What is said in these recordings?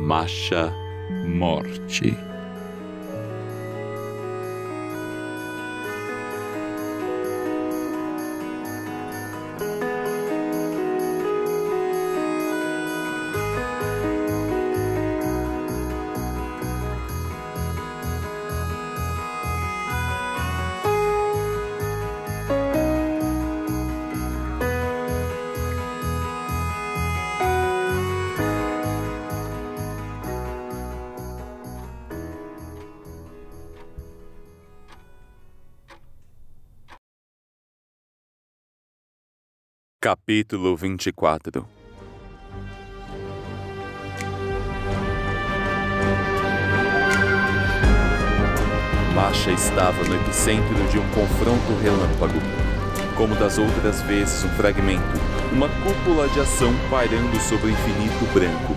Macha Morte. Capítulo 24 Masha estava no epicentro de um confronto relâmpago. Como das outras vezes, um fragmento, uma cúpula de ação pairando sobre o infinito branco.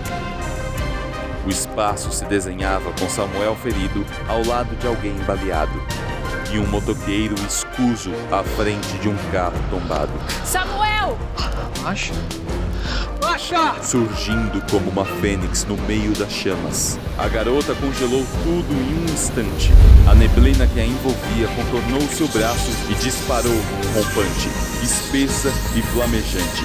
O espaço se desenhava com Samuel ferido ao lado de alguém baleado e um motoqueiro escuso à frente de um carro tombado. Samuel! Acha? Surgindo como uma fênix no meio das chamas. A garota congelou tudo em um instante. A neblina que a envolvia contornou seu braço e disparou rompante, espessa e flamejante.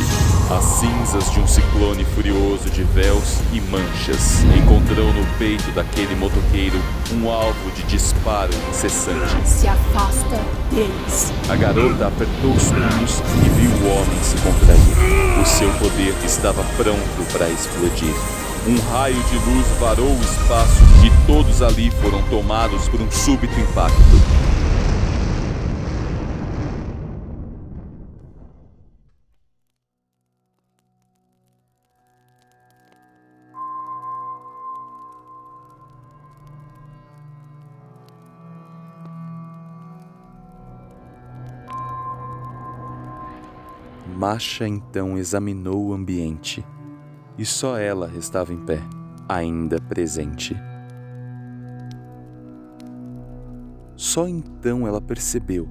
As cinzas de um ciclone furioso de véus e manchas. Encontrou no peito daquele motoqueiro um alvo de disparo incessante. Se afasta deles. A garota apertou os punhos e viu o homem se contrair. O seu poder estava pronto para explodir. Um raio de luz varou o espaço e todos ali foram tomados por um súbito impacto. Masha então examinou o ambiente e só ela restava em pé, ainda presente. Só então ela percebeu.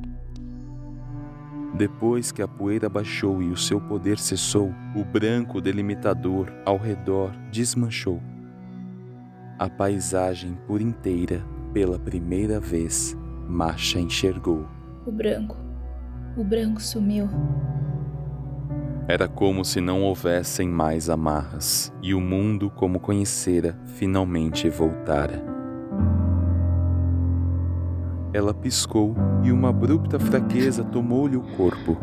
Depois que a poeira baixou e o seu poder cessou, o branco delimitador ao redor desmanchou. A paisagem por inteira, pela primeira vez, Masha enxergou. O branco. O branco sumiu. Era como se não houvessem mais amarras, e o mundo como conhecera finalmente voltara. Ela piscou e uma abrupta fraqueza tomou-lhe o corpo.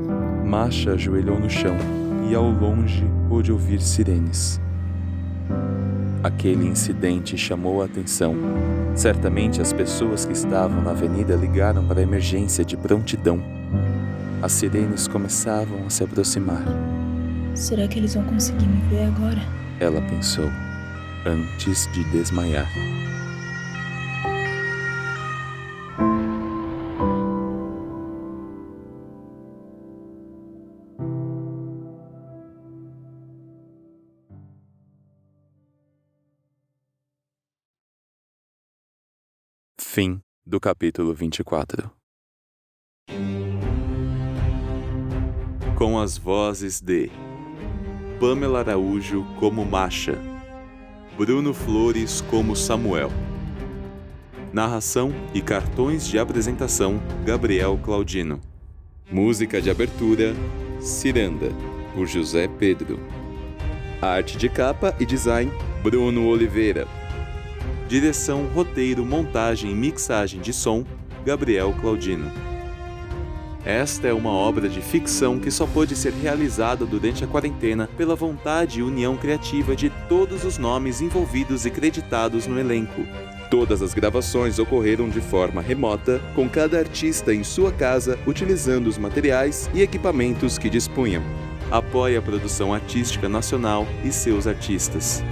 Masha ajoelhou no chão e ao longe pôde ouvir sirenes. Aquele incidente chamou a atenção. Certamente as pessoas que estavam na avenida ligaram para a emergência de prontidão. As sirenes começavam a se aproximar. Será que eles vão conseguir me ver agora? Ela pensou, antes de desmaiar. Fim do capítulo 24. Com as vozes de Pamela Araújo como Masha, Bruno Flores como Samuel. Narração e cartões de apresentação Gabriel Claudino. Música de abertura Ciranda, por José Pedro. Arte de capa e design Bruno Oliveira. Direção, roteiro, montagem e mixagem de som Gabriel Claudino. Esta é uma obra de ficção que só pôde ser realizada durante a quarentena pela vontade e união criativa de todos os nomes envolvidos e creditados no elenco. Todas as gravações ocorreram de forma remota, com cada artista em sua casa utilizando os materiais e equipamentos que dispunham. Apoie a produção artística nacional e seus artistas.